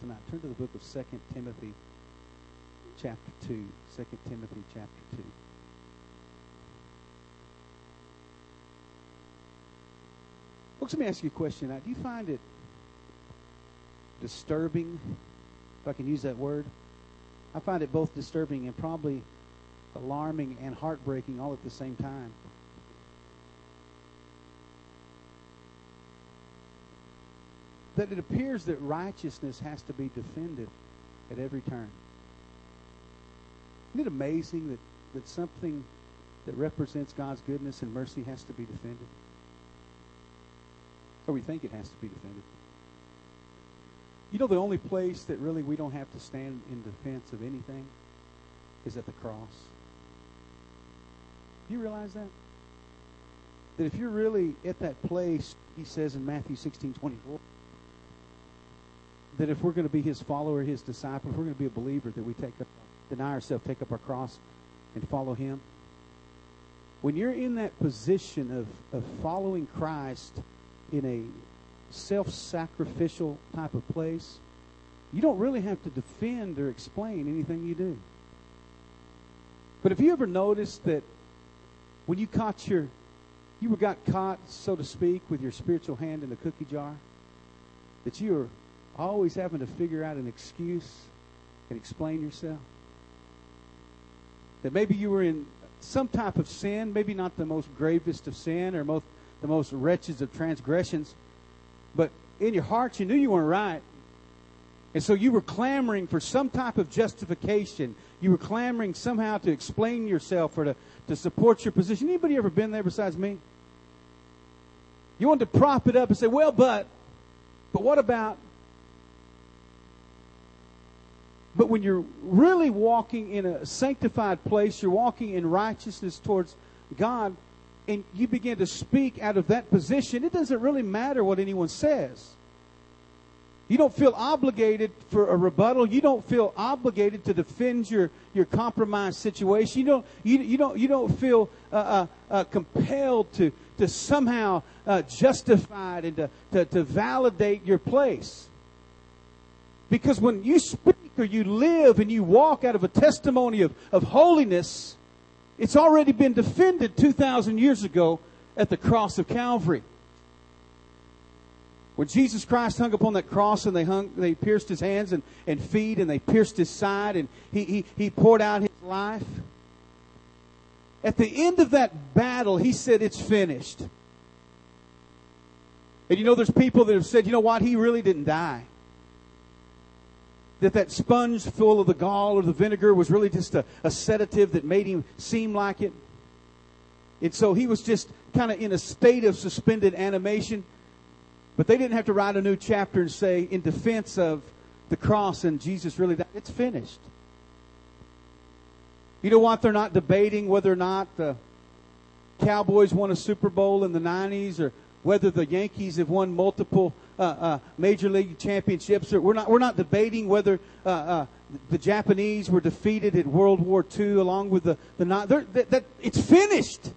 tonight. Turn to the book of 2 Timothy, chapter 2. 2 Timothy, chapter 2. Folks, let me ask you a question. Now, do you find it disturbing, if I can use that word? I find it both disturbing and probably alarming and heartbreaking all at the same time. That it appears that righteousness has to be defended at every turn. Isn't it amazing that, that something that represents God's goodness and mercy has to be defended? Or we think it has to be defended. You know, the only place that really we don't have to stand in defense of anything is at the cross. Do you realize that? That if you're really at that place, he says in Matthew 16 24, that if we're going to be his follower, his disciple, if we're going to be a believer, that we take up, deny ourselves, take up our cross, and follow him. When you're in that position of, of following Christ in a self sacrificial type of place, you don't really have to defend or explain anything you do. But have you ever noticed that when you caught your, you were got caught, so to speak, with your spiritual hand in the cookie jar, that you are always having to figure out an excuse and explain yourself? That maybe you were in some type of sin, maybe not the most gravest of sin or most the most wretched of transgressions, but in your heart you knew you weren't right. And so you were clamoring for some type of justification. You were clamoring somehow to explain yourself or to, to support your position. Anybody ever been there besides me? You wanted to prop it up and say, well, but, but what about? But when you're really walking in a sanctified place, you're walking in righteousness towards God, and you begin to speak out of that position, it doesn't really matter what anyone says. You don't feel obligated for a rebuttal. You don't feel obligated to defend your, your compromised situation. You don't, you, you don't, you don't feel uh, uh, uh, compelled to, to somehow uh, justify it and to, to, to validate your place. Because when you speak or you live and you walk out of a testimony of, of holiness, it's already been defended 2,000 years ago at the cross of Calvary. When Jesus Christ hung upon that cross and they hung, they pierced his hands and, and feet and they pierced his side and he, he, he poured out his life. At the end of that battle, he said, It's finished. And you know, there's people that have said, you know what, he really didn't die. That that sponge full of the gall or the vinegar was really just a, a sedative that made him seem like it. And so he was just kind of in a state of suspended animation. But they didn't have to write a new chapter and say, in defense of the cross and Jesus really died. It's finished. You know what? They're not debating whether or not the Cowboys won a Super Bowl in the 90s or whether the Yankees have won multiple uh, uh, major league championships. We're not, we're not debating whether uh, uh the Japanese were defeated in World War II along with the, the that, that, it's finished.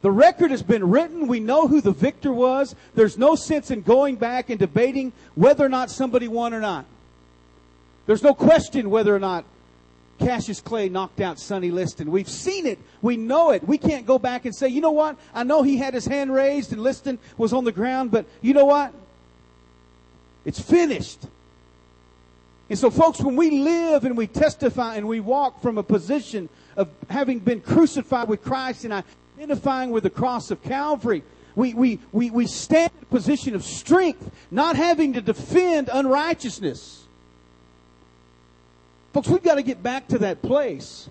The record has been written. We know who the victor was. There's no sense in going back and debating whether or not somebody won or not. There's no question whether or not Cassius Clay knocked out Sonny Liston. We've seen it. We know it. We can't go back and say, you know what? I know he had his hand raised and Liston was on the ground, but you know what? It's finished. And so, folks, when we live and we testify and we walk from a position of having been crucified with Christ and identifying with the cross of Calvary. We, we, we, we stand in a position of strength, not having to defend unrighteousness. Folks, we've got to get back to that place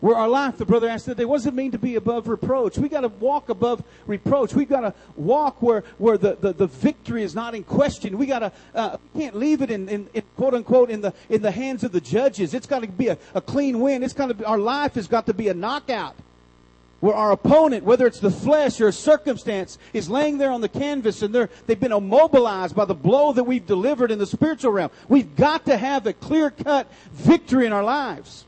where our life, the brother asked today, what does it mean to be above reproach? We've got to walk above reproach. We've got to walk where, where the, the, the victory is not in question. We got to, uh, we can't leave it in, in, in, quote unquote in the, in the hands of the judges. It's got to be a, a clean win. It's got to be, our life has got to be a knockout where our opponent, whether it's the flesh or a circumstance, is laying there on the canvas and they're, they've been immobilized by the blow that we've delivered in the spiritual realm. We've got to have a clear cut victory in our lives.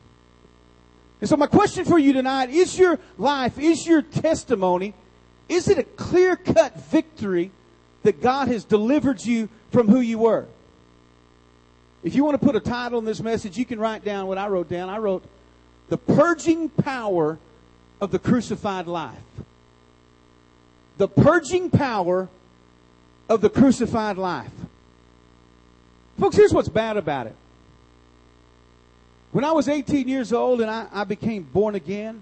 And so my question for you tonight, is your life, is your testimony, is it a clear cut victory that God has delivered you from who you were? If you want to put a title on this message, you can write down what I wrote down. I wrote, The Purging Power of the Crucified Life. The purging power of the crucified life. Folks, here's what's bad about it. When I was 18 years old and I, I became born again,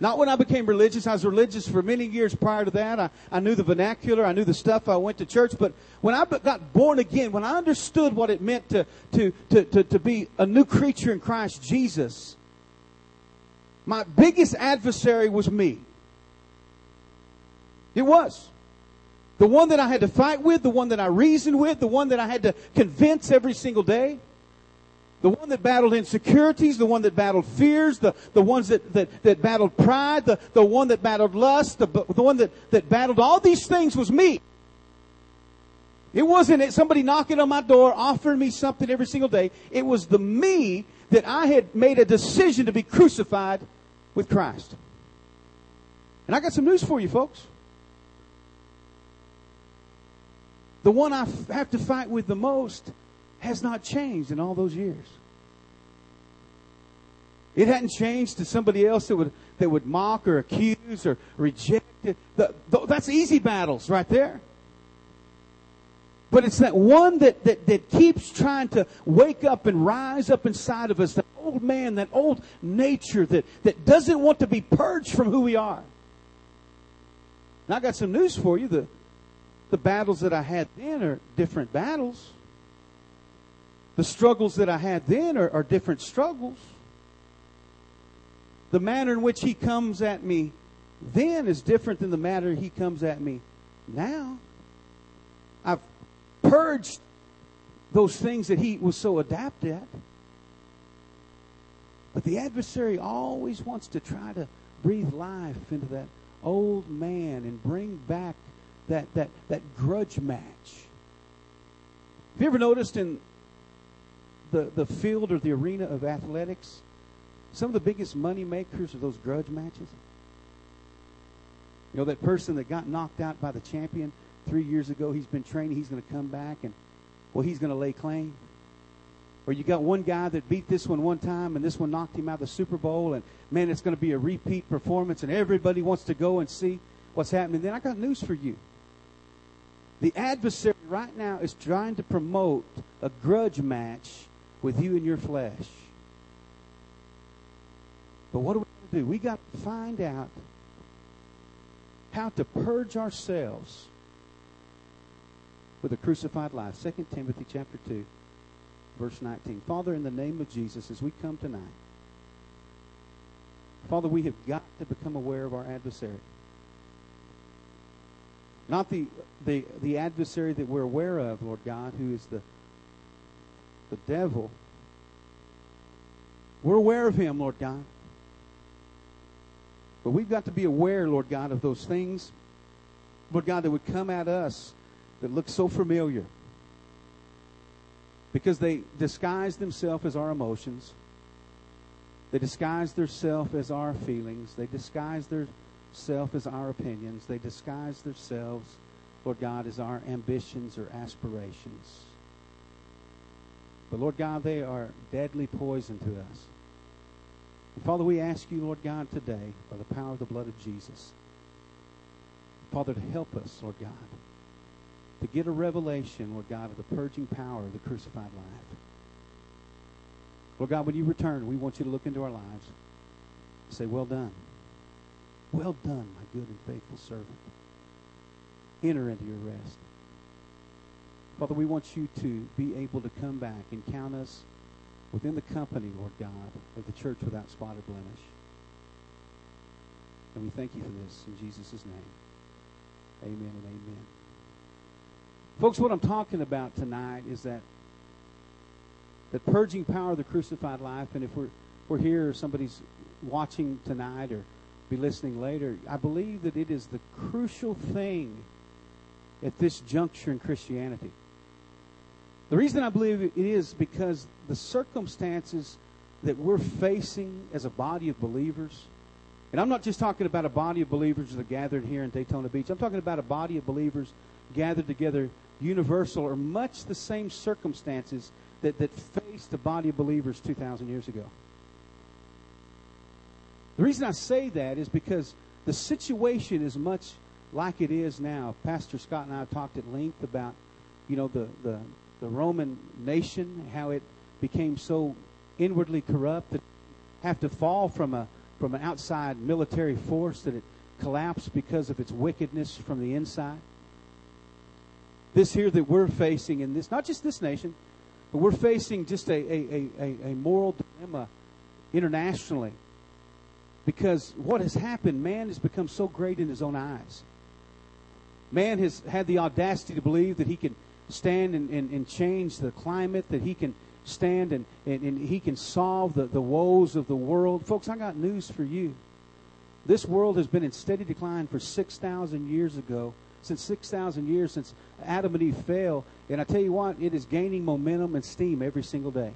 not when I became religious. I was religious for many years prior to that. I, I knew the vernacular. I knew the stuff. I went to church. But when I got born again, when I understood what it meant to, to, to, to, to be a new creature in Christ Jesus, my biggest adversary was me. It was. The one that I had to fight with, the one that I reasoned with, the one that I had to convince every single day. The one that battled insecurities, the one that battled fears, the, the ones that, that, that battled pride, the, the one that battled lust, the, the one that, that battled all these things was me. It wasn't somebody knocking on my door offering me something every single day. It was the me that I had made a decision to be crucified with Christ. And I got some news for you, folks. The one I have to fight with the most has not changed in all those years. It hadn't changed to somebody else that would that would mock or accuse or reject it. The, the, that's easy battles right there. But it's that one that, that, that keeps trying to wake up and rise up inside of us, that old man, that old nature that, that doesn't want to be purged from who we are. And I got some news for you. The, the battles that I had then are different battles. The struggles that I had then are, are different struggles. The manner in which he comes at me then is different than the manner he comes at me now. Purged those things that he was so adept at. But the adversary always wants to try to breathe life into that old man and bring back that, that, that grudge match. Have you ever noticed in the, the field or the arena of athletics, some of the biggest money makers are those grudge matches. You know, that person that got knocked out by the champion three years ago, he's been training, he's going to come back and, well, he's going to lay claim. Or you got one guy that beat this one one time and this one knocked him out of the Super Bowl and man, it's going to be a repeat performance and everybody wants to go and see what's happening. Then I got news for you. The adversary right now is trying to promote a grudge match with you and your flesh. But what do we do? We got to find out how to purge ourselves with a crucified life. 2 Timothy chapter 2, verse 19. Father, in the name of Jesus, as we come tonight, Father, we have got to become aware of our adversary. Not the, the, the adversary that we're aware of, Lord God, who is the the devil. We're aware of him, Lord God. But we've got to be aware, Lord God, of those things, Lord God, that would come at us that look so familiar. Because they disguise themselves as our emotions. They disguise themselves as our feelings. They disguise themselves as our opinions. They disguise themselves, Lord God, as our ambitions or aspirations. But Lord God, they are deadly poison to us. And Father, we ask you, Lord God, today, by the power of the blood of Jesus, Father, to help us, Lord God, to get a revelation, Lord God, of the purging power of the crucified life. Lord God, when you return, we want you to look into our lives and say, Well done. Well done, my good and faithful servant. Enter into your rest. Father, we want you to be able to come back and count us within the company, Lord God, of the church without spot or blemish. And we thank you for this in Jesus' name. Amen and amen. Folks, what I'm talking about tonight is that the purging power of the crucified life. And if we're, we're here or somebody's watching tonight or be listening later, I believe that it is the crucial thing at this juncture in Christianity. The reason I believe it is because the circumstances that we're facing as a body of believers, and I'm not just talking about a body of believers that are gathered here in Daytona Beach. I'm talking about a body of believers gathered together universal or much the same circumstances that, that faced the body of believers 2,000 years ago. The reason I say that is because the situation is much like it is now. Pastor Scott and I talked at length about, you know, the, the, the Roman nation, how it became so inwardly corrupt that have to fall from a from an outside military force that it collapsed because of its wickedness from the inside. This here that we're facing in this, not just this nation, but we're facing just a, a, a, a moral dilemma internationally. Because what has happened, man has become so great in his own eyes. Man has had the audacity to believe that he can stand and, and, and change the climate, that he can stand and, and, and he can solve the, the woes of the world. Folks, I got news for you. This world has been in steady decline for 6,000 years ago, since 6,000 years since Adam and Eve fell. And I tell you what, it is gaining momentum and steam every single day.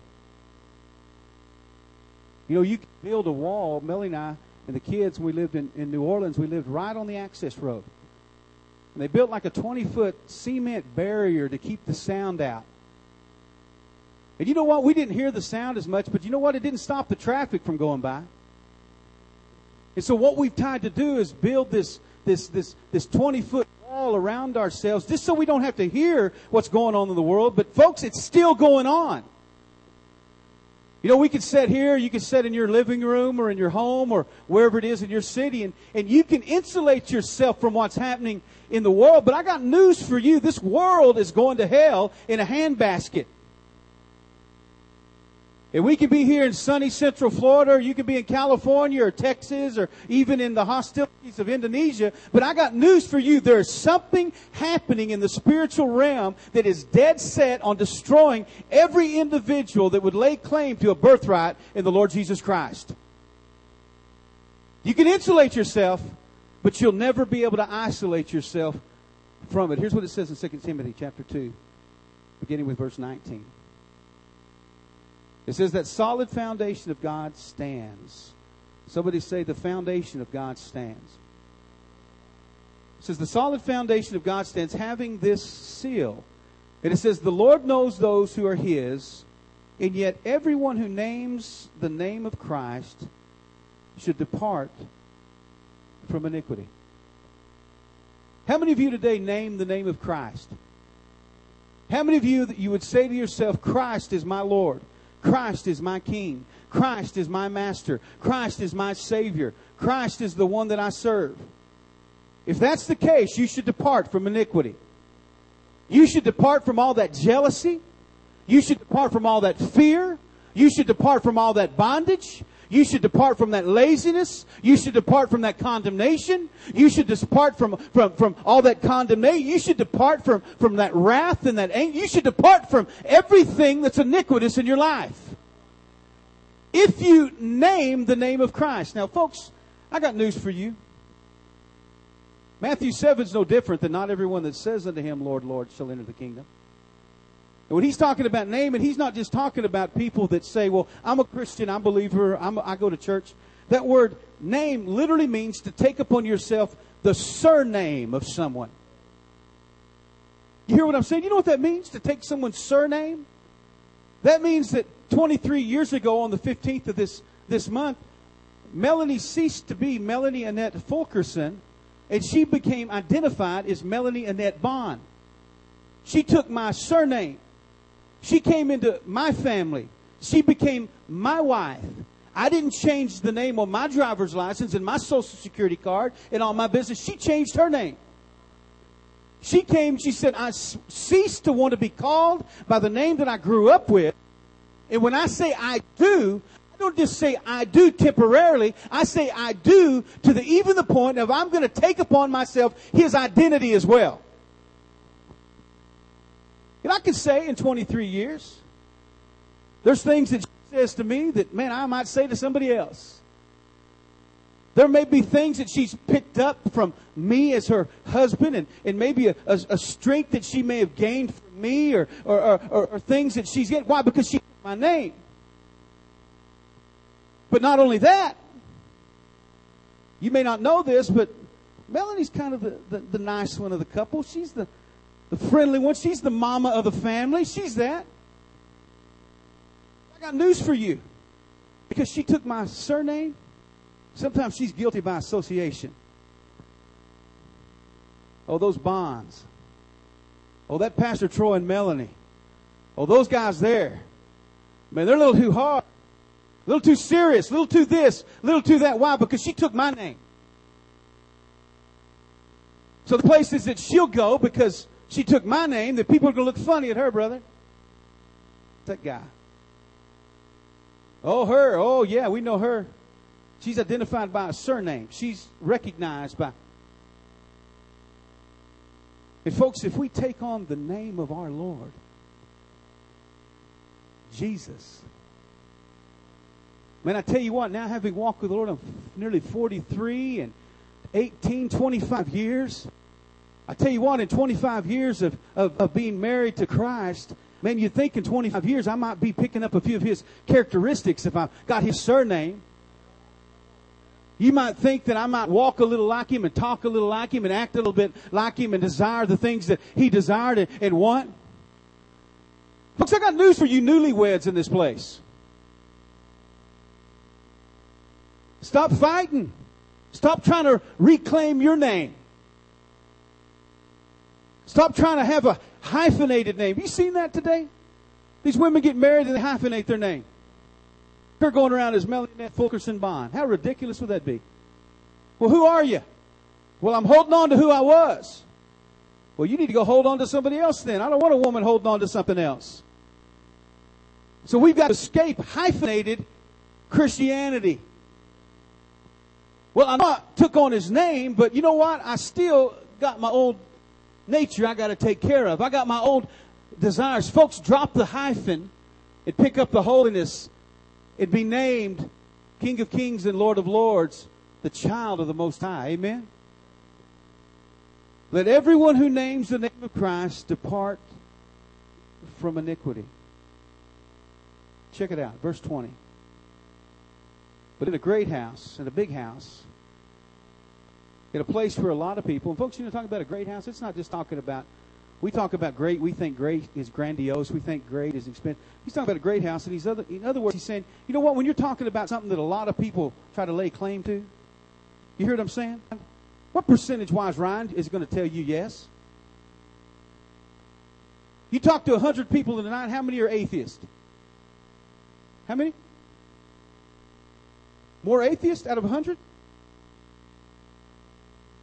You know, you can build a wall. Melly and I and the kids, we lived in, in New Orleans, we lived right on the access road. And they built like a 20 foot cement barrier to keep the sound out. And you know what? We didn't hear the sound as much, but you know what? It didn't stop the traffic from going by. And so what we've tried to do is build this this this this 20 foot wall around ourselves just so we don't have to hear what's going on in the world. But folks, it's still going on. You know, we could sit here, you could sit in your living room or in your home or wherever it is in your city, and, and you can insulate yourself from what's happening in the world. But I got news for you. This world is going to hell in a handbasket. And we could be here in sunny Central Florida, or you could be in California or Texas, or even in the hostilities of Indonesia. But I got news for you. There's something happening in the spiritual realm that is dead set on destroying every individual that would lay claim to a birthright in the Lord Jesus Christ. You can insulate yourself, but you'll never be able to isolate yourself from it. Here's what it says in 2 Timothy chapter 2, beginning with verse 19. It says that solid foundation of God stands. Somebody say the foundation of God stands. It says the solid foundation of God stands having this seal. And it says the Lord knows those who are his, and yet everyone who names the name of Christ should depart from iniquity. How many of you today name the name of Christ? How many of you that you would say to yourself, Christ is my Lord? Christ is my King. Christ is my Master. Christ is my Savior. Christ is the one that I serve. If that's the case, you should depart from iniquity. You should depart from all that jealousy. You should depart from all that fear. You should depart from all that bondage. You should depart from that laziness. You should depart from that condemnation. You should depart from, from, from all that condemnation. You should depart from, from that wrath and that anger. You should depart from everything that's iniquitous in your life. If you name the name of Christ. Now, folks, I got news for you. Matthew 7 is no different than not everyone that says unto him, Lord, Lord, shall enter the kingdom. And when he's talking about naming, he's not just talking about people that say, well, I'm a Christian, I'm a believer, I'm a, I go to church. That word name literally means to take upon yourself the surname of someone. You hear what I'm saying? You know what that means? To take someone's surname? That means that 23 years ago on the 15th of this, this month, Melanie ceased to be Melanie Annette Fulkerson, and she became identified as Melanie Annette Bond. She took my surname. She came into my family. She became my wife. I didn't change the name on my driver's license and my social security card and all my business. She changed her name. She came, she said, I ceased to want to be called by the name that I grew up with. And when I say I do, I don't just say I do temporarily. I say I do to the even the point of I'm going to take upon myself his identity as well. And I can say in 23 years, there's things that she says to me that, man, I might say to somebody else. There may be things that she's picked up from me as her husband, and, and maybe a, a, a strength that she may have gained from me, or, or, or, or things that she's getting. Why? Because she my name. But not only that, you may not know this, but Melanie's kind of the, the, the nice one of the couple. She's the the friendly one. She's the mama of the family. She's that. I got news for you. Because she took my surname, sometimes she's guilty by association. Oh, those bonds. Oh, that Pastor Troy and Melanie. Oh, those guys there. Man, they're a little too hard. A little too serious. A little too this. A little too that. Why? Because she took my name. So the places that she'll go because she took my name, that people are going to look funny at her, brother. That guy. Oh, her. Oh, yeah, we know her. She's identified by a surname. She's recognized by. And folks, if we take on the name of our Lord, Jesus, man, I tell you what, now having walked with the Lord, I'm nearly 43 and 18, 25 years. I tell you what, in 25 years of, of, of being married to Christ, man, you'd think in 25 years I might be picking up a few of his characteristics if I got his surname. You might think that I might walk a little like him and talk a little like him and act a little bit like him and desire the things that he desired and, and want. Folks, I got news for you newlyweds in this place. Stop fighting. Stop trying to reclaim your name. Stop trying to have a hyphenated name. You seen that today? These women get married and they hyphenate their name. They're going around as Melanie Fulkerson Bond. How ridiculous would that be? Well, who are you? Well, I'm holding on to who I was. Well, you need to go hold on to somebody else then. I don't want a woman holding on to something else. So we've got to escape hyphenated Christianity. Well, I took on his name, but you know what? I still got my old nature I got to take care of. I got my old desires. Folks, drop the hyphen and pick up the holiness. It'd be named King of Kings and Lord of Lords, the child of the Most High. Amen? Let everyone who names the name of Christ depart from iniquity. Check it out, verse 20. But in a great house, in a big house, in a place for a lot of people, and folks, you know, talking about a great house, it's not just talking about, we talk about great, we think great is grandiose, we think great is expensive. He's talking about a great house, and he's other, in other words, he's saying, you know what, when you're talking about something that a lot of people try to lay claim to, you hear what I'm saying? What percentage wise, Ryan, is going to tell you yes? You talk to 100 people in the night, how many are atheists? How many? More atheists out of 100?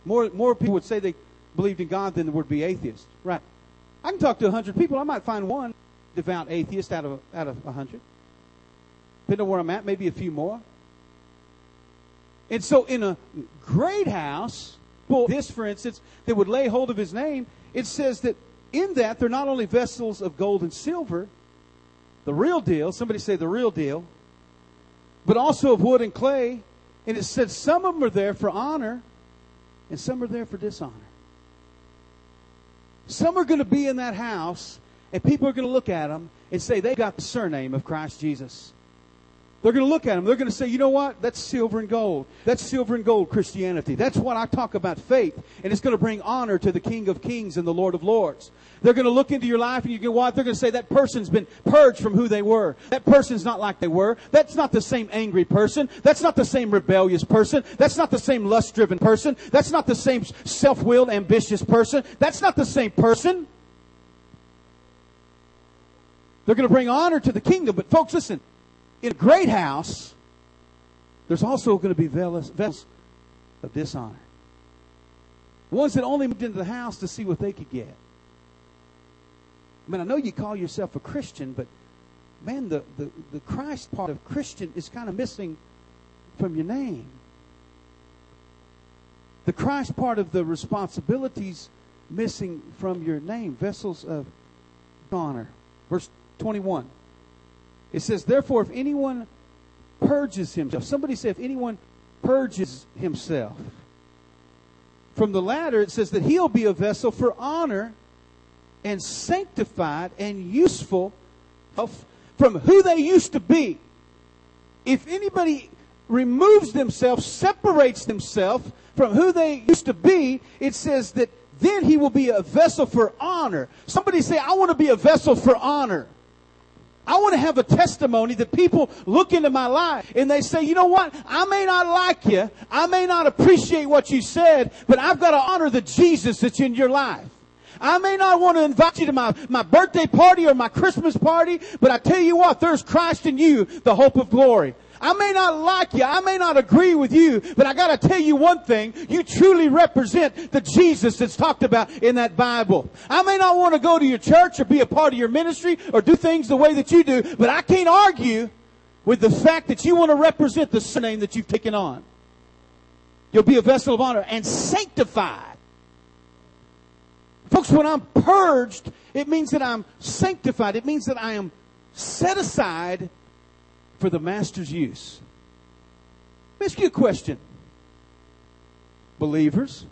More, more people would say they believed in God than there would be atheists. Right. I can talk to 100 people. I might find one devout atheist out of, out of 100. Depending on where I'm at, maybe a few more. And so in a great house, well, this, for instance, that would lay hold of his name, it says that in that they're not only vessels of gold and silver, the real deal, somebody say the real deal, but also of wood and clay. And it said some of them are there for honor and some are there for dishonor. Some are going to be in that house and people are going to look at them and say they've got the surname of Christ Jesus. They're going to look at them. They're going to say, you know what? That's silver and gold. That's silver and gold Christianity. That's what I talk about faith. And it's going to bring honor to the King of Kings and the Lord of Lords. They're going to look into your life and you go, what? They're going to say that person's been purged from who they were. That person's not like they were. That's not the same angry person. That's not the same rebellious person. That's not the same lust driven person. That's not the same self willed, ambitious person. That's not the same person. They're going to bring honor to the kingdom. But folks, listen in a great house, there's also going to be vessels of dishonor. Ones that only moved into the house to see what they could get. I mean, I know you call yourself a Christian, but man, the, the, the Christ part of Christian is kind of missing from your name. The Christ part of the responsibilities missing from your name. Vessels of honor. Verse 21. It says, therefore, if anyone purges himself, somebody say, if anyone purges himself from the latter, it says that he'll be a vessel for honor and sanctified and useful from who they used to be. If anybody removes themselves, separates themselves from who they used to be, it says that then he will be a vessel for honor. Somebody say, I want to be a vessel for honor. I want to have a testimony that people look into my life and they say, you know what? I may not like you. I may not appreciate what you said, but I've got to honor the Jesus that's in your life. I may not want to invite you to my, my birthday party or my Christmas party, but I tell you what, there's Christ in you, the hope of glory. I may not like you. I may not agree with you, but I gotta tell you one thing. You truly represent the Jesus that's talked about in that Bible. I may not want to go to your church or be a part of your ministry or do things the way that you do, but I can't argue with the fact that you want to represent the name that you've taken on. You'll be a vessel of honor and sanctified. Folks, when I'm purged, it means that I'm sanctified. It means that I am set aside for the master's use. Let me ask you a question. Believers,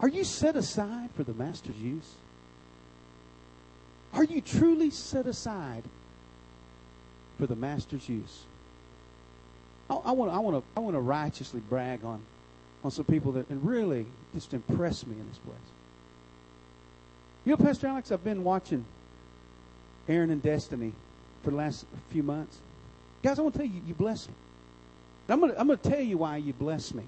are you set aside for the master's use? Are you truly set aside for the master's use? I, want, I want to, I want to righteously brag on, on some people that and really just impress me in this place. You know, Pastor Alex, I've been watching Aaron and Destiny for the last few months. Guys, I want to tell you, you bless me. I'm going to, I'm going to tell you why you bless me.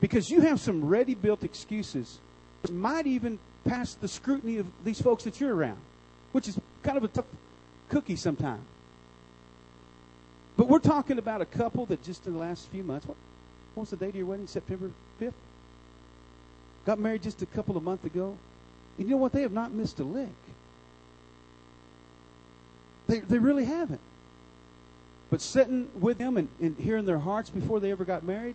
Because you have some ready built excuses that might even pass the scrutiny of these folks that you're around, which is kind of a tough cookie sometimes. But we're talking about a couple that just in the last few months, what, what was the date of your wedding? September 5th? Got married just a couple of months ago. And you know what? They have not missed a lick. They, they really haven't. But sitting with them and, and hearing their hearts before they ever got married,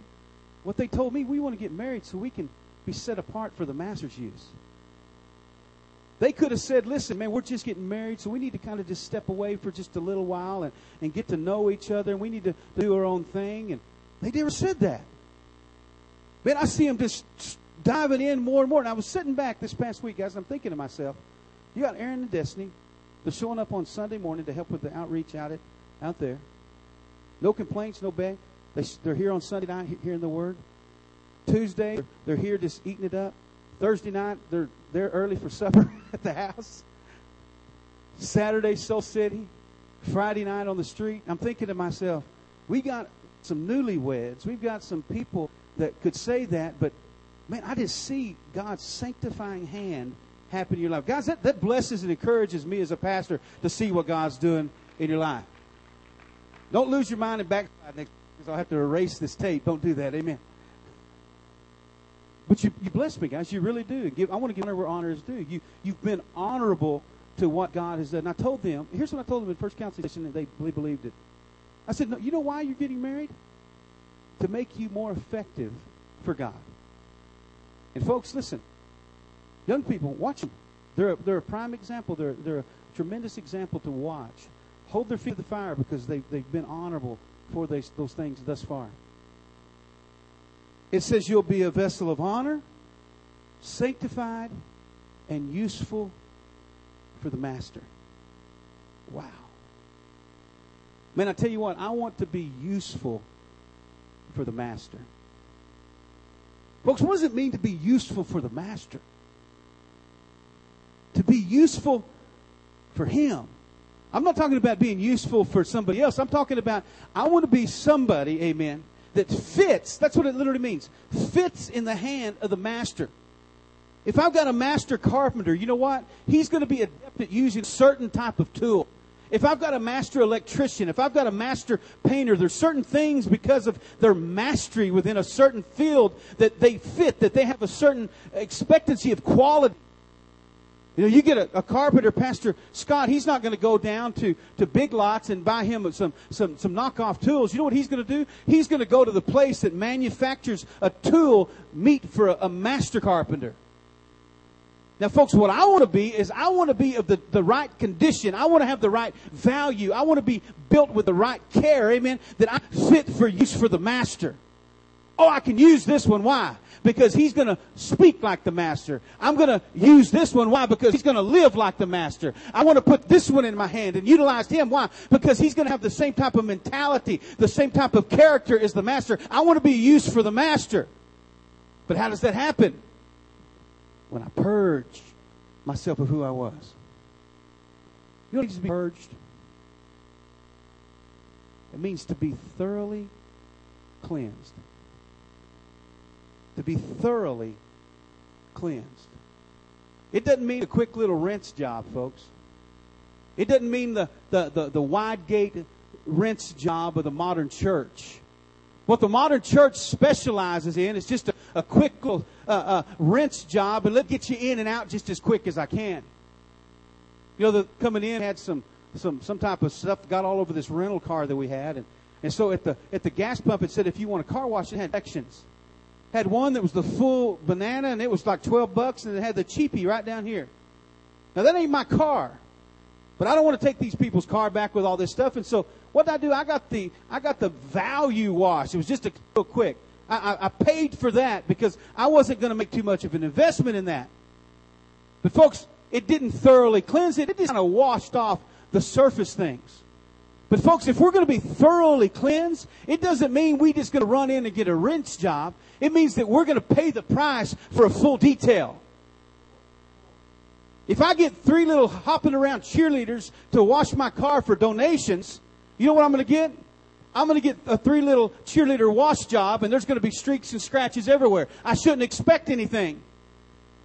what they told me, we want to get married so we can be set apart for the master's use. They could have said, listen, man, we're just getting married, so we need to kind of just step away for just a little while and, and get to know each other, and we need to do our own thing. And they never said that. Man, I see them just diving in more and more. And I was sitting back this past week, guys, and I'm thinking to myself, you got Aaron and Destiny. They're showing up on Sunday morning to help with the outreach out, at, out there. No complaints, no beg. They, they're here on Sunday night hearing the word. Tuesday, they're here just eating it up. Thursday night, they're there early for supper at the house. Saturday, Soul City. Friday night on the street. I'm thinking to myself, we got some newlyweds. We've got some people that could say that, but man, I just see God's sanctifying hand happen in your life. Guys, that, that blesses and encourages me as a pastor to see what God's doing in your life. Don't lose your mind and backslide next because I'll have to erase this tape. Don't do that. Amen. But you, you bless me, guys. You really do. Give, I want to give honor where honor is due. You, you've been honorable to what God has done. And I told them, here's what I told them in first counseling session, and they believed it. I said, no, you know why you're getting married? To make you more effective for God. And folks, listen, Young people, watch them. They're a, they're a prime example. They're, they're a tremendous example to watch. Hold their feet to the fire because they, they've been honorable for those, those things thus far. It says you'll be a vessel of honor, sanctified, and useful for the master. Wow. Man, I tell you what, I want to be useful for the master. Folks, what does it mean to be useful for the master? To be useful for Him. I'm not talking about being useful for somebody else. I'm talking about I want to be somebody, amen, that fits. That's what it literally means. Fits in the hand of the master. If I've got a master carpenter, you know what? He's going to be adept at using a certain type of tool. If I've got a master electrician, if I've got a master painter, there's certain things because of their mastery within a certain field that they fit, that they have a certain expectancy of quality. You know, you get a, a, carpenter, Pastor Scott, he's not going to go down to, to Big Lots and buy him some, some, some knockoff tools. You know what he's going to do? He's going to go to the place that manufactures a tool meet for a, a master carpenter. Now, folks, what I want to be is I want to be of the, the right condition. I want to have the right value. I want to be built with the right care, amen, that I fit for use for the master. Oh, I can use this one. Why? because he's going to speak like the master. I'm going to use this one. Why? Because he's going to live like the master. I want to put this one in my hand and utilize him. Why? Because he's going to have the same type of mentality, the same type of character as the master. I want to be used for the master. But how does that happen? When I purge myself of who I was. You don't means to be purged? It means to be thoroughly cleansed. To be thoroughly cleansed. It doesn't mean a quick little rinse job, folks. It doesn't mean the, the, the, the wide gate rinse job of the modern church. What the modern church specializes in is just a, a quick uh, uh, rinse job and let's get you in and out just as quick as I can. You know, the coming in had some some some type of stuff got all over this rental car that we had, and and so at the at the gas pump it said if you want a car wash, it had sections. Had one that was the full banana, and it was like twelve bucks, and it had the cheapie right down here. Now that ain't my car, but I don't want to take these people's car back with all this stuff, and so what did I do? I got the I got the value wash. It was just a real quick. I, I, I paid for that because I wasn't going to make too much of an investment in that. But folks, it didn't thoroughly cleanse it. It just kind of washed off the surface things. But folks, if we're going to be thoroughly cleansed, it doesn't mean we just going to run in and get a rinse job. It means that we're going to pay the price for a full detail. If I get three little hopping around cheerleaders to wash my car for donations, you know what I'm going to get? I'm going to get a three little cheerleader wash job and there's going to be streaks and scratches everywhere. I shouldn't expect anything.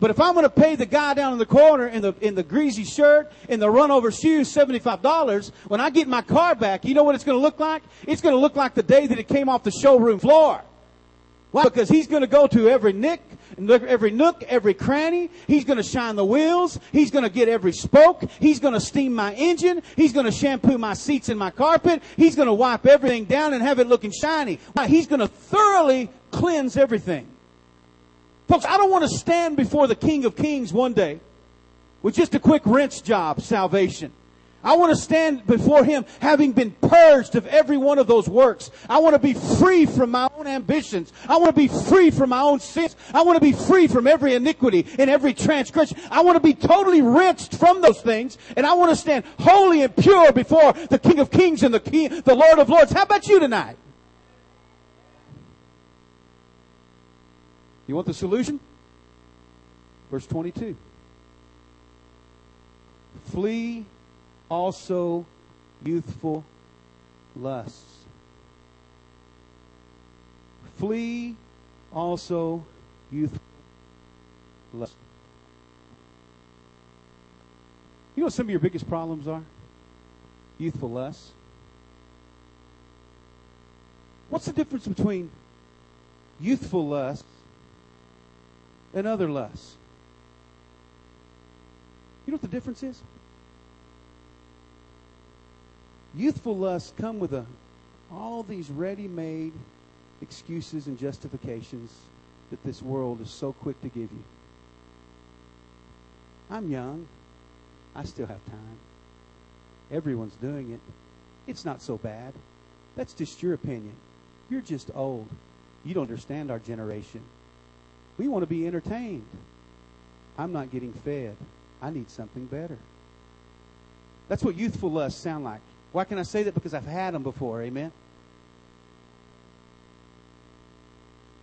But if I'm going to pay the guy down in the corner in the, in the greasy shirt, in the run over shoes, $75, when I get my car back, you know what it's going to look like? It's going to look like the day that it came off the showroom floor. Why? Because he's going to go to every nick, and every nook, every cranny. He's going to shine the wheels. He's going to get every spoke. He's going to steam my engine. He's going to shampoo my seats and my carpet. He's going to wipe everything down and have it looking shiny. Why? He's going to thoroughly cleanse everything. Folks, I don't want to stand before the King of Kings one day with just a quick rinse job, salvation. I want to stand before Him having been purged of every one of those works. I want to be free from my own ambitions. I want to be free from my own sins. I want to be free from every iniquity and every transgression. I want to be totally rinsed from those things. And I want to stand holy and pure before the King of Kings and the King, the Lord of Lords. How about you tonight? You want the solution? Verse 22. Flee also youthful lusts. Flee also youthful lusts. You know what some of your biggest problems are? Youthful lusts. What's the difference between youthful lusts and other lusts? You know what the difference is? Youthful lusts come with a, all these ready-made excuses and justifications that this world is so quick to give you. I'm young. I still have time. Everyone's doing it. It's not so bad. That's just your opinion. You're just old. You don't understand our generation. We want to be entertained. I'm not getting fed. I need something better. That's what youthful lusts sound like. Why can I say that? Because I've had them before. Amen.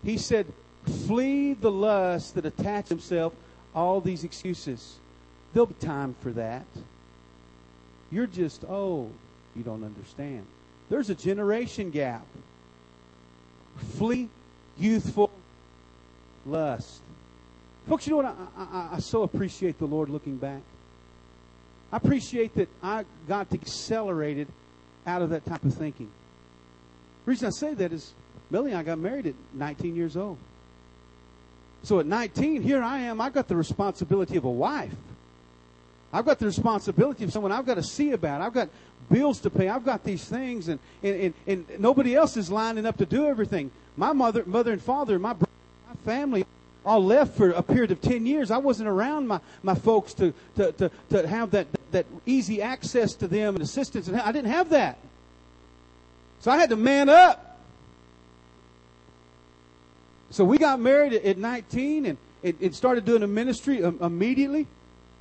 He said, flee the lust that attach himself all these excuses. There'll be time for that. You're just old. You don't understand. There's a generation gap. Flee youthful lust. Folks, you know what? I, I, I so appreciate the Lord looking back. I appreciate that I got accelerated out of that type of thinking. The reason I say that is Millie and I got married at 19 years old. So at 19, here I am. I got the responsibility of a wife. I've got the responsibility of someone I've got to see about. I've got bills to pay. I've got these things, and, and, and, and nobody else is lining up to do everything. My mother, mother and father, my brother, family all left for a period of 10 years. I wasn't around my, my folks to, to, to, to have that, that easy access to them and assistance. I didn't have that. So I had to man up. So we got married at 19 and it, it started doing a ministry um, immediately.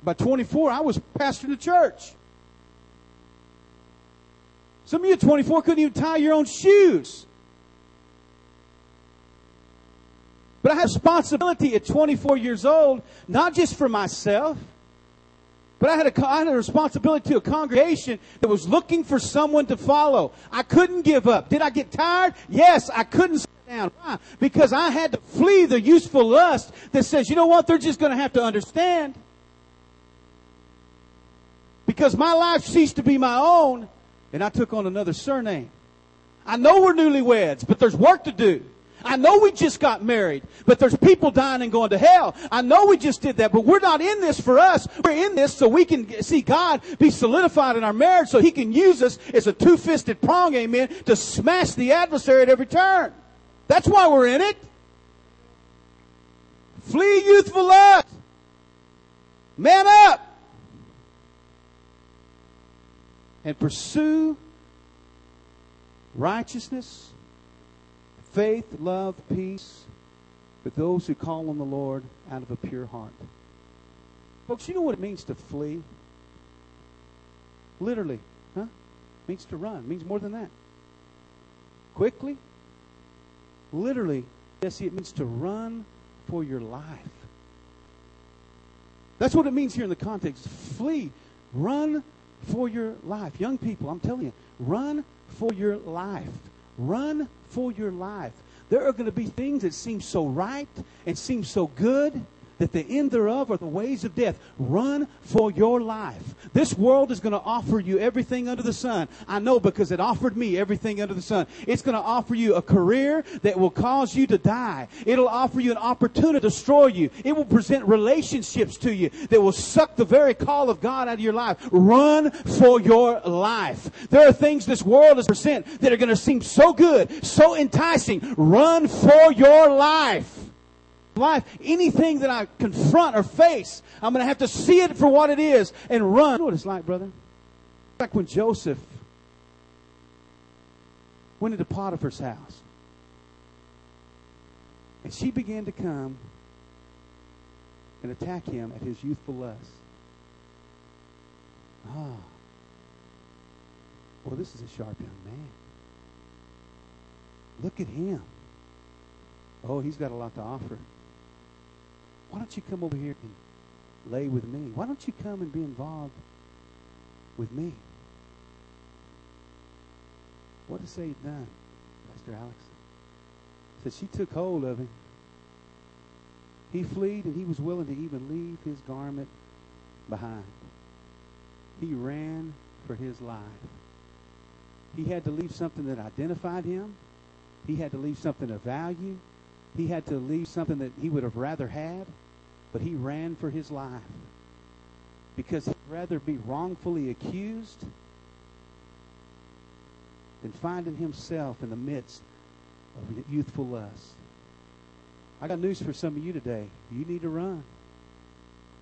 By 24, I was pastoring the church. Some of you at 24 couldn't even tie your own shoes. But I had responsibility at 24 years old, not just for myself, but I had, a, I had a responsibility to a congregation that was looking for someone to follow. I couldn't give up. Did I get tired? Yes, I couldn't sit down. Why? Because I had to flee the useful lust that says, you know what, they're just going to have to understand. Because my life ceased to be my own, and I took on another surname. I know we're newlyweds, but there's work to do. I know we just got married, but there's people dying and going to hell. I know we just did that, but we're not in this for us. We're in this so we can see God be solidified in our marriage so He can use us as a two-fisted prong, amen, to smash the adversary at every turn. That's why we're in it. Flee youthful lust. Man up. And pursue righteousness, faith, love, peace with those who call on the Lord out of a pure heart. Folks, you know what it means to flee? Literally, huh? It means to run. It means more than that. Quickly. Literally, Jesse, it means to run for your life. That's what it means here in the context. Flee. Run for your life. Young people, I'm telling you, run for your life. Run for your life. There are going to be things that seem so right and seem so good that the end thereof are the ways of death. Run for your life. This world is going to offer you everything under the sun. I know because it offered me everything under the sun. It's going to offer you a career that will cause you to die. It'll offer you an opportunity to destroy you. It will present relationships to you that will suck the very call of God out of your life. Run for your life. There are things this world is present that are going to seem so good, so enticing. Run for your life life, anything that I confront or face, I'm going to have to see it for what it is and run. You know what it's like, brother? Like when Joseph went into Potiphar's house. And she began to come and attack him at his youthful lust. Ah. Well, this is a sharp young man. Look at him. Oh, he's got a lot to offer. Why don't you come over here and lay with me? Why don't you come and be involved with me? What does Satan done, Pastor Alex? Said she took hold of him. He fled and he was willing to even leave his garment behind. He ran for his life. He had to leave something that identified him. He had to leave something of value. He had to leave something that he would have rather had, but he ran for his life because he'd rather be wrongfully accused than finding himself in the midst of youthful lust. I got news for some of you today. You need to run.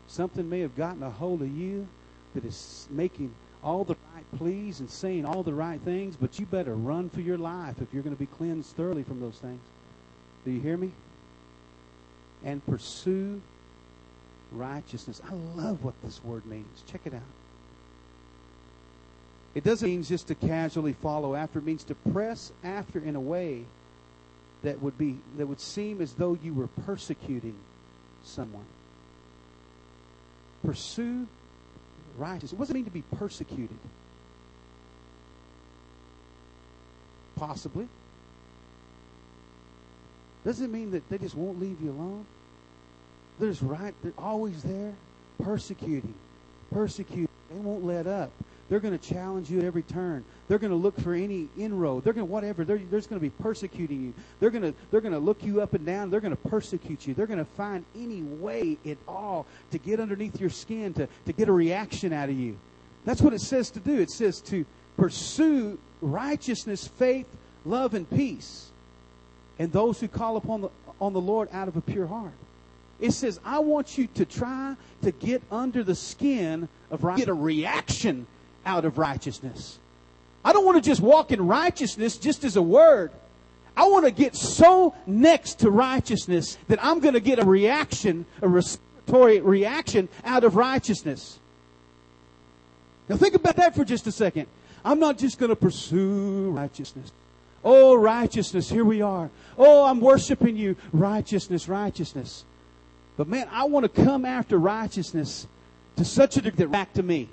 Something may have gotten a hold of you that is making all the right pleas and saying all the right things, but you better run for your life if you're going to be cleansed thoroughly from those things. Do you hear me? And pursue righteousness. I love what this word means. Check it out. It doesn't mean just to casually follow after. It means to press after in a way that would be that would seem as though you were persecuting someone. Pursue righteousness. What does it mean to be persecuted? Possibly. Doesn't mean that they just won't leave you alone. There's right, they're always there, persecuting, persecuting. They won't let up. They're going to challenge you at every turn. They're going to look for any inroad. They're going to whatever. They're, there's going to be persecuting you. They're going to they're going to look you up and down. They're going to persecute you. They're going to find any way at all to get underneath your skin to to get a reaction out of you. That's what it says to do. It says to pursue righteousness, faith, love, and peace and those who call upon the, on the Lord out of a pure heart. It says, I want you to try to get under the skin of right, get a reaction out of righteousness. I don't want to just walk in righteousness just as a word. I want to get so next to righteousness that I'm going to get a reaction, a respiratory reaction out of righteousness. Now think about that for just a second. I'm not just going to pursue righteousness. Oh, righteousness, here we are. Oh, I'm worshiping you. Righteousness, righteousness. But man, I want to come after righteousness to such a degree that back to me.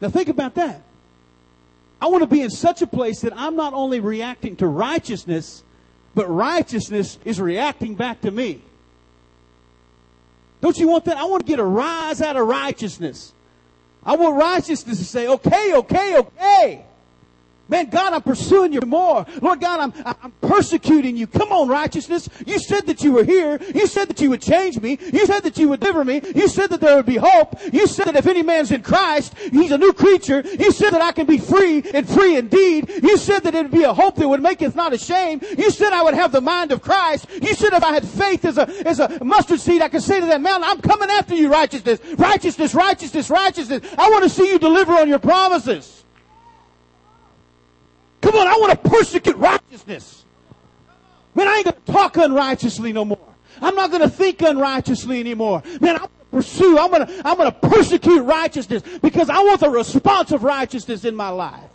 Now think about that. I want to be in such a place that I'm not only reacting to righteousness, but righteousness is reacting back to me. Don't you want that? I want to get a rise out of righteousness. I want righteousness to say, okay, okay, okay. Man, God, I'm pursuing you more. Lord God, I'm, I'm persecuting you. Come on, righteousness. You said that you were here. You said that you would change me. You said that you would deliver me. You said that there would be hope. You said that if any man's in Christ, he's a new creature. You said that I can be free and free indeed. You said that it would be a hope that would make us not ashamed. You said I would have the mind of Christ. You said if I had faith as a, as a mustard seed, I could say to that mountain, I'm coming after you, righteousness. Righteousness, righteousness, righteousness. I want to see you deliver on your promises. Come on, I want to persecute righteousness. Man, I ain't going to talk unrighteously no more. I'm not going to think unrighteously anymore. Man, I'm going to pursue, I'm going to, I'm going to persecute righteousness because I want the response of righteousness in my life.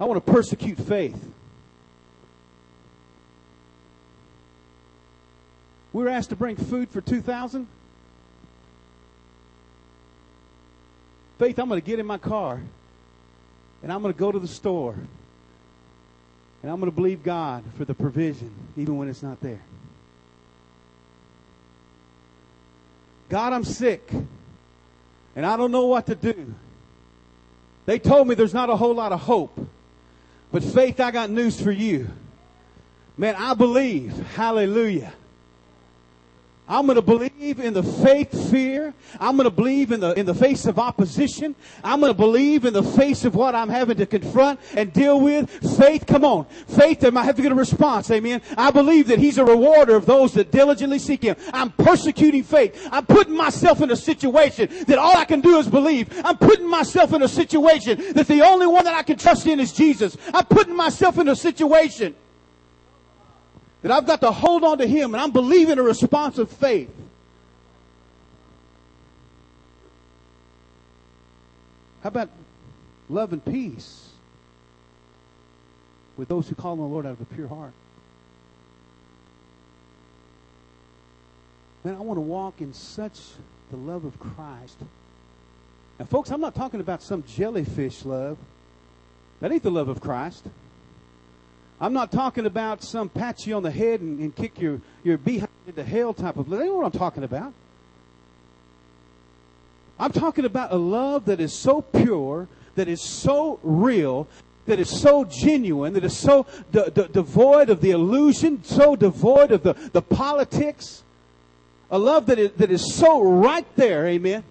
I want to persecute faith. We were asked to bring food for 2,000. Faith, I'm going to get in my car and I'm going to go to the store and I'm going to believe God for the provision, even when it's not there. God, I'm sick and I don't know what to do. They told me there's not a whole lot of hope. But faith, I got news for you. Man, I believe. Hallelujah. I'm going to believe in the faith fear. I'm going to believe in the, in the face of opposition. I'm going to believe in the face of what I'm having to confront and deal with. Faith, come on. Faith, I have to get a response. Amen. I believe that He's a rewarder of those that diligently seek Him. I'm persecuting faith. I'm putting myself in a situation that all I can do is believe. I'm putting myself in a situation that the only one that I can trust in is Jesus. I'm putting myself in a situation that I've got to hold on to Him and I'm believing a response of faith. How about love and peace with those who call on the Lord out of a pure heart? Man, I want to walk in such the love of Christ. Now, folks, I'm not talking about some jellyfish love. That ain't the love of Christ. I'm not talking about some pat you on the head and, and kick your, your behind into hell type of love. Ain't what I'm talking about. I'm talking about a love that is so pure, that is so real, that is so genuine, that is so de- de- devoid of the illusion, so devoid of the, the politics. A love that is, that is so right there, amen.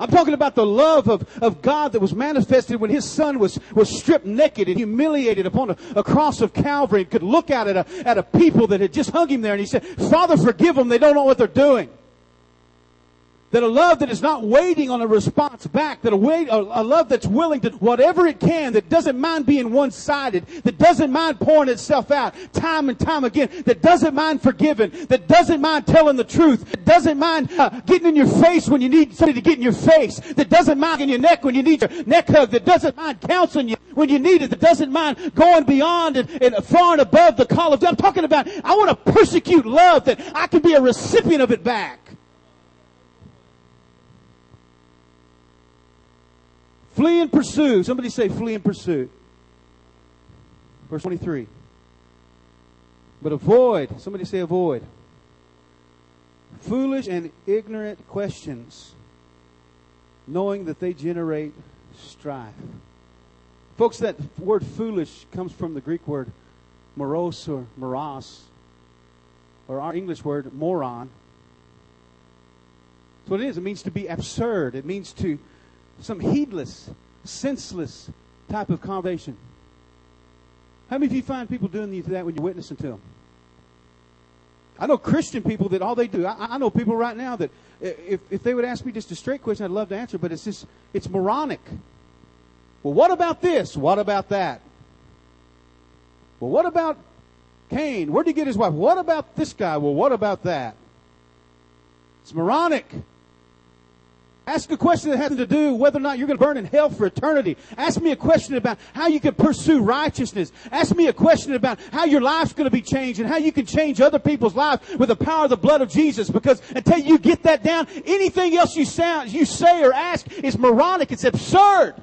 I'm talking about the love of, of God that was manifested when His Son was, was stripped naked and humiliated upon a, a cross of Calvary and could look at a, at a people that had just hung Him there and He said, Father, forgive them. They don't know what they're doing. That a love that is not waiting on a response back, that a, wait, a, a love that's willing to whatever it can, that doesn't mind being one-sided, that doesn't mind pouring itself out time and time again, that doesn't mind forgiving, that doesn't mind telling the truth, that doesn't mind uh, getting in your face when you need somebody to get in your face, that doesn't mind in your neck when you need your neck hug, that doesn't mind counseling you when you need it, that doesn't mind going beyond and, and far and above the call of. I'm talking about. I want to persecute love that I can be a recipient of it back. Flee and pursue. Somebody say, flee and pursue. Verse 23. But avoid. Somebody say, avoid. Foolish and ignorant questions, knowing that they generate strife. Folks, that word foolish comes from the Greek word moros or moros, or our English word moron. That's what it is. It means to be absurd. It means to some heedless, senseless type of conversation. How many of you find people doing that when you're witnessing to them? I know Christian people that all they do. I, I, know people right now that if, if they would ask me just a straight question, I'd love to answer, but it's just, it's moronic. Well, what about this? What about that? Well, what about Cain? Where'd he get his wife? What about this guy? Well, what about that? It's moronic. Ask a question that has to do whether or not you're going to burn in hell for eternity. Ask me a question about how you can pursue righteousness. Ask me a question about how your life's going to be changed and how you can change other people's lives with the power of the blood of Jesus. Because until you get that down, anything else you sound, you say or ask is moronic. It's absurd.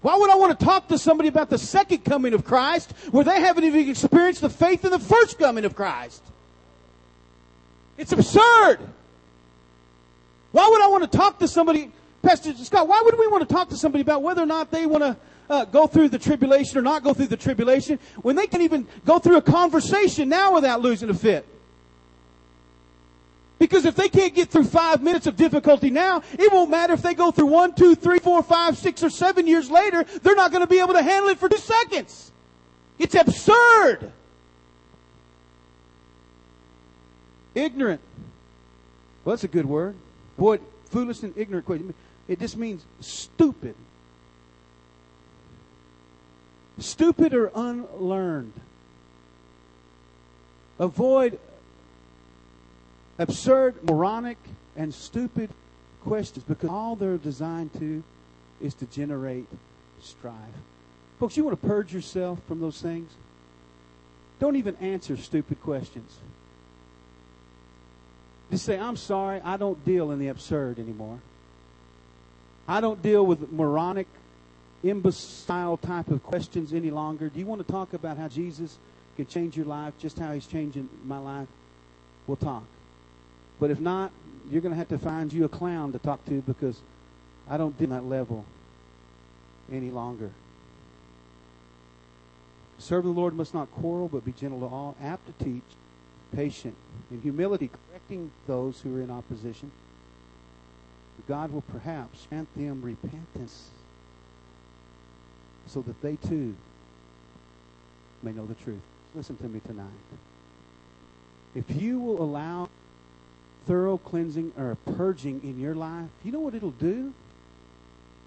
Why would I want to talk to somebody about the second coming of Christ where they haven't even experienced the faith in the first coming of Christ? It's absurd. Why would I want to talk to somebody, Pastor Scott, why would we want to talk to somebody about whether or not they want to uh, go through the tribulation or not go through the tribulation when they can even go through a conversation now without losing a fit? Because if they can't get through five minutes of difficulty now, it won't matter if they go through one, two, three, four, five, six, or seven years later. They're not going to be able to handle it for two seconds. It's absurd. Ignorant. Well, that's a good word. Boy, foolish and ignorant. Questions. It just means stupid. Stupid or unlearned. Avoid absurd, moronic, and stupid questions because all they're designed to is to generate strife. Folks, you want to purge yourself from those things? Don't even answer stupid questions. Just say, I'm sorry, I don't deal in the absurd anymore. I don't deal with moronic, imbecile type of questions any longer. Do you want to talk about how Jesus can change your life, just how he's changing my life? We'll talk. But if not, you're going to have to find you a clown to talk to because I don't do that level any longer. Serve the Lord must not quarrel, but be gentle to all, apt to teach, patient, in humility, correcting those who are in opposition. God will perhaps grant them repentance so that they too may know the truth. Listen to me tonight. If you will allow thorough cleansing or purging in your life, you know what it'll do?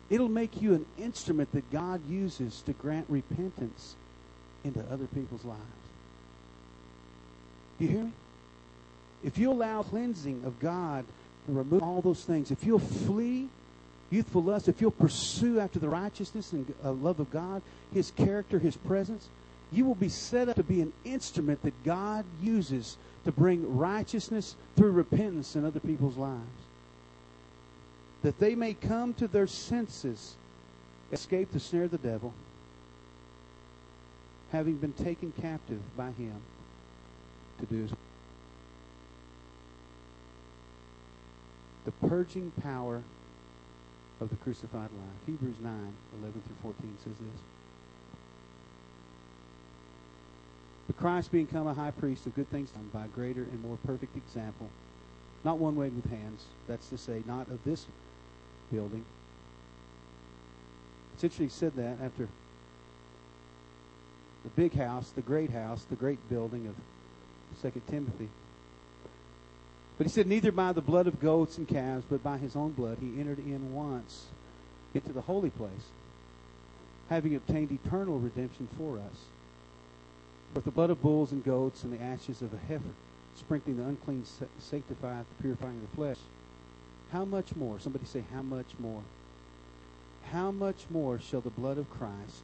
It'll make you an instrument that God uses to grant repentance into other people's lives. You hear me? If you allow cleansing of God to remove all those things, if you'll flee youthful lust, if you'll pursue after the righteousness and uh, love of God, His character, His presence, you will be set up to be an instrument that God uses to bring righteousness through repentance in other people's lives. That they may come to their senses, escape the snare of the devil, having been taken captive by him to do his the purging power of the crucified life. Hebrews 9, 11 through 14 says this. But Christ being come a high priest of good things done by greater and more perfect example, not one made with hands, that's to say, not of this building. It's interesting he said that after the big house, the great house, the great building of Second Timothy. But he said, Neither by the blood of goats and calves, but by his own blood he entered in once into the holy place, having obtained eternal redemption for us with the blood of bulls and goats and the ashes of a heifer, sprinkling the unclean sanctifieth, purifying the flesh. How much more? Somebody say, how much more? How much more shall the blood of Christ,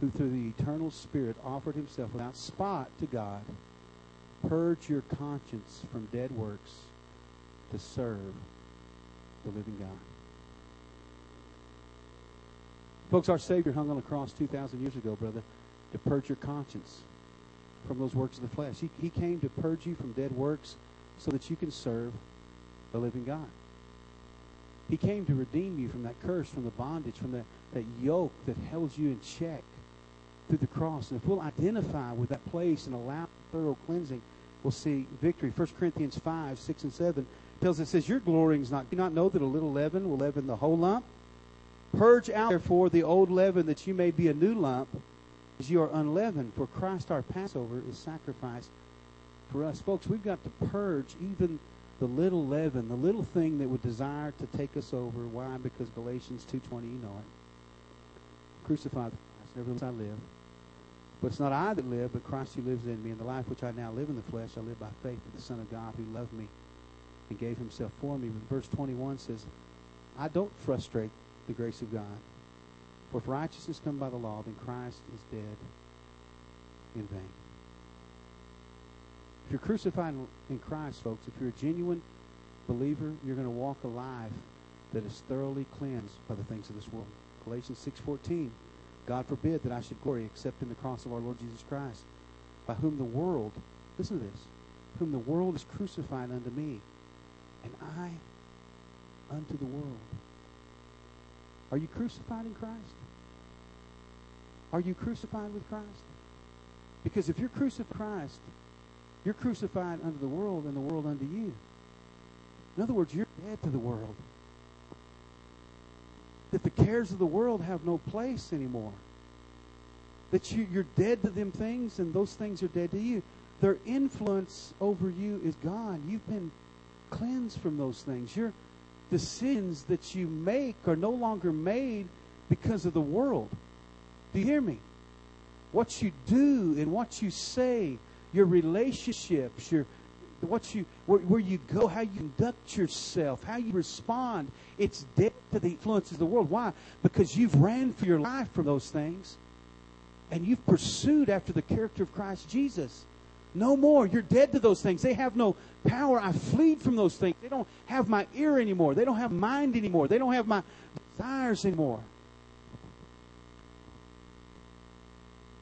who through the eternal Spirit offered himself without spot to God, purge your conscience from dead works to serve the living God? Folks, our Savior hung on the cross 2,000 years ago, brother, to purge your conscience from those works of the flesh. He, he came to purge you from dead works so that you can serve the living God. He came to redeem you from that curse, from the bondage, from that, that yoke that held you in check through the cross. And if we'll identify with that place and allow thorough cleansing, we'll see victory. 1 Corinthians 5, 6, and 7 tells us, it says, Your glorying is not, do not know that a little leaven will leaven the whole lump? Purge out, therefore, the old leaven that you may be a new lump, as you are unleavened, for Christ our Passover is sacrificed for us. Folks, we've got to purge even the little leaven, the little thing that would desire to take us over. Why? Because Galatians 2.20, you know it. Crucified nevertheless I live. But it's not I that live, but Christ who lives in me. And the life which I now live in the flesh, I live by faith in the Son of God who loved me and gave himself for me. But verse 21 says, I don't frustrate the grace of God. For if righteousness come by the law, then Christ is dead in vain. If you're crucified in Christ, folks, if you're a genuine believer, you're going to walk a life that is thoroughly cleansed by the things of this world. Galatians 6:14 God forbid that I should glory except in the cross of our Lord Jesus Christ, by whom the world, listen to this, whom the world is crucified unto me, and I unto the world. Are you crucified in Christ? Are you crucified with Christ? Because if you're crucified Christ, you're crucified unto the world and the world unto you. In other words, you're dead to the world. That the cares of the world have no place anymore. That you, you're dead to them things and those things are dead to you. Their influence over you is gone. You've been cleansed from those things. Your decisions that you make are no longer made because of the world. Do you hear me? What you do and what you say, your relationships, your what you where, where, you go, how you conduct yourself, how you respond, it's dead to the influences of the world. Why? Because you've ran for your life from those things, and you've pursued after the character of Christ Jesus. No more. You're dead to those things. They have no power. I fleed from those things. They don't have my ear anymore. They don't have mind anymore. They don't have my desires anymore.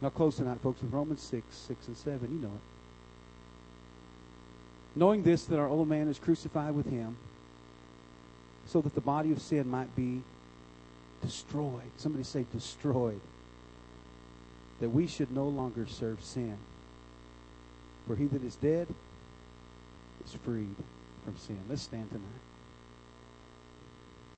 Now, close tonight, folks, with Romans 6, 6 and 7. You know it. Knowing this, that our old man is crucified with him, so that the body of sin might be destroyed. Somebody say, destroyed. That we should no longer serve sin. For he that is dead is freed from sin. Let's stand tonight.